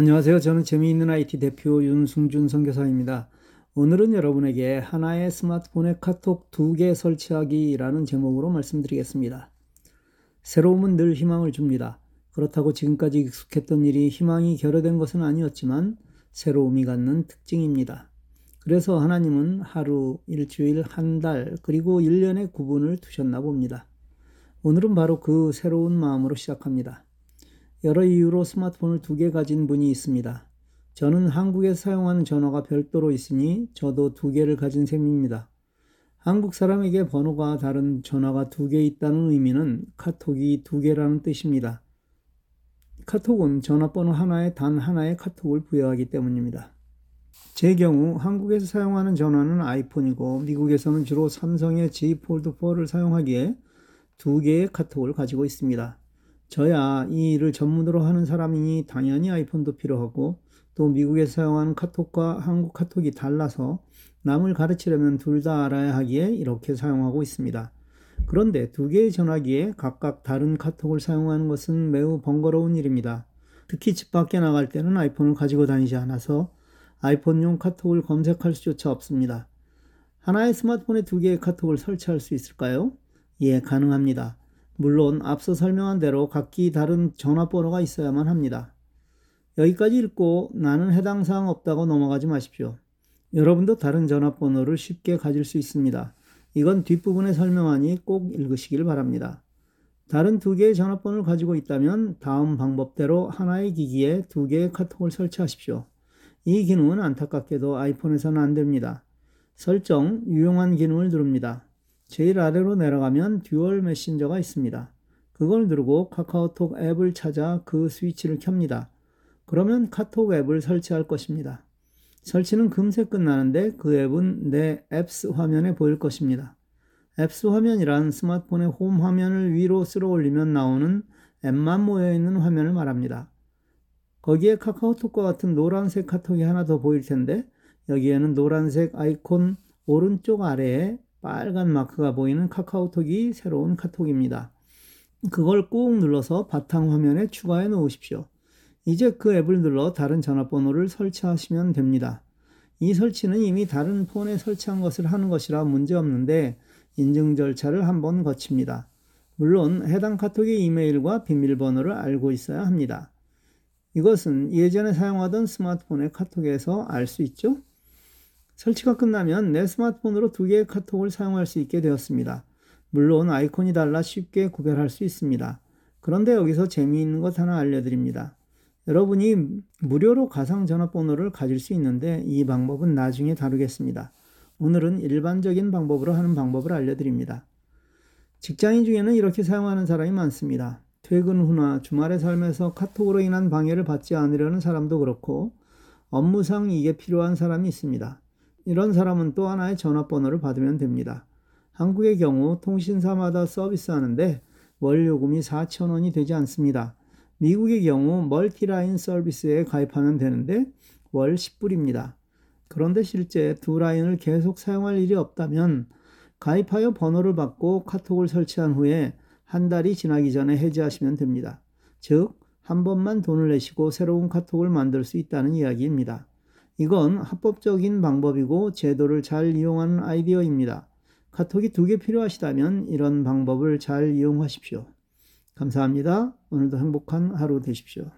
안녕하세요. 저는 재미있는 IT 대표 윤승준 선교사입니다. 오늘은 여러분에게 하나의 스마트폰에 카톡 두 개 설치하기라는 제목으로 말씀드리겠습니다. 새로움은 늘 희망을 줍니다. 그렇다고 지금까지 익숙했던 일이 희망이 결여된 것은 아니었지만 새로움이 갖는 특징입니다. 그래서 하나님은 하루, 일주일, 한 달, 그리고 1년의 구분을 두셨나 봅니다. 오늘은 바로 그 새로운 마음으로 시작합니다. 여러 이유로 스마트폰을 두 개 가진 분이 있습니다. 저는 한국에서 사용하는 전화가 별도로 있으니 저도 두 개를 가진 셈입니다. 한국 사람에게 번호가 다른 전화가 두 개 있다는 의미는 카톡이 두 개라는 뜻입니다. 카톡은 전화번호 하나에 단 하나의 카톡을 부여하기 때문입니다. 제 경우 한국에서 사용하는 전화는 아이폰이고 미국에서는 주로 삼성의 G 폴드 4를 사용하기에 두 개의 카톡을 가지고 있습니다. 저야 이 일을 전문으로 하는 사람이니 당연히 아이폰도 필요하고 또 미국에서 사용하는 카톡과 한국 카톡이 달라서 남을 가르치려면 둘 다 알아야 하기에 이렇게 사용하고 있습니다. 그런데 두 개의 전화기에 각각 다른 카톡을 사용하는 것은 매우 번거로운 일입니다. 특히 집 밖에 나갈 때는 아이폰을 가지고 다니지 않아서 아이폰용 카톡을 검색할 수조차 없습니다. 하나의 스마트폰에 두 개의 카톡을 설치할 수 있을까요? 예, 가능합니다. 물론 앞서 설명한 대로 각기 다른 전화번호가 있어야만 합니다. 여기까지 읽고 나는 해당 사항 없다고 넘어가지 마십시오. 여러분도 다른 전화번호를 쉽게 가질 수 있습니다. 이건 뒷부분에 설명하니 꼭 읽으시길 바랍니다. 다른 두 개의 전화번호를 가지고 있다면 다음 방법대로 하나의 기기에 두 개의 카톡을 설치하십시오. 이 기능은 안타깝게도 아이폰에서는 안 됩니다. 설정, 유용한 기능을 누릅니다. 제일 아래로 내려가면 dual 메신저가 있습니다. 그걸 누르고 카카오톡 앱을 찾아 그 스위치를 켭니다. 그러면 카톡 앱을 설치할 것입니다. 설치는 금세 끝나는데 그 앱은 내 apps 화면에 보일 것입니다. apps 화면이란 스마트폰의 홈 화면을 위로 쓸어 올리면 나오는 앱만 모여 있는 화면을 말합니다. 거기에 카카오톡과 같은 노란색 카톡이 하나 더 보일 텐데 여기에는 노란색 아이콘 오른쪽 아래에 빨간 마크가 보이는 카카오톡이 새로운 카톡입니다. 그걸 꾹 눌러서 바탕 화면에 추가해 놓으십시오. 이제 그 앱을 눌러 다른 전화번호를 설치하시면 됩니다. 이 설치는 이미 다른 폰에 설치한 것을 하는 것이라 문제없는데 인증 절차를 한번 거칩니다. 물론 해당 카톡의 이메일과 비밀번호를 알고 있어야 합니다. 이것은 예전에 사용하던 스마트폰의 카톡에서 알 수 있죠? 설치가 끝나면 내 스마트폰으로 두 개의 카톡을 사용할 수 있게 되었습니다. 물론 아이콘이 달라 쉽게 구별할 수 있습니다. 그런데 여기서 재미있는 것 하나 알려드립니다. 여러분이 무료로 가상 전화번호를 가질 수 있는데 이 방법은 나중에 다루겠습니다. 오늘은 일반적인 방법으로 하는 방법을 알려드립니다. 직장인 중에는 이렇게 사용하는 사람이 많습니다. 퇴근 후나 주말의 삶에서 카톡으로 인한 방해를 받지 않으려는 사람도 그렇고 업무상 이게 필요한 사람이 있습니다. 이런 사람은 또 하나의 전화번호를 받으면 됩니다. 한국의 경우 통신사마다 서비스하는데 월 요금이 4천원이 되지 않습니다. 미국의 경우 멀티라인 서비스에 가입하면 되는데 월 10불입니다. 그런데 실제 두 라인을 계속 사용할 일이 없다면 가입하여 번호를 받고 카톡을 설치한 후에 한 달이 지나기 전에 해지하시면 됩니다. 즉, 한 번만 돈을 내시고 새로운 카톡을 만들 수 있다는 이야기입니다. 이건 합법적인 방법이고 제도를 잘 이용하는 아이디어입니다. 카톡이 두 개 필요하시다면 이런 방법을 잘 이용하십시오. 감사합니다. 오늘도 행복한 하루 되십시오.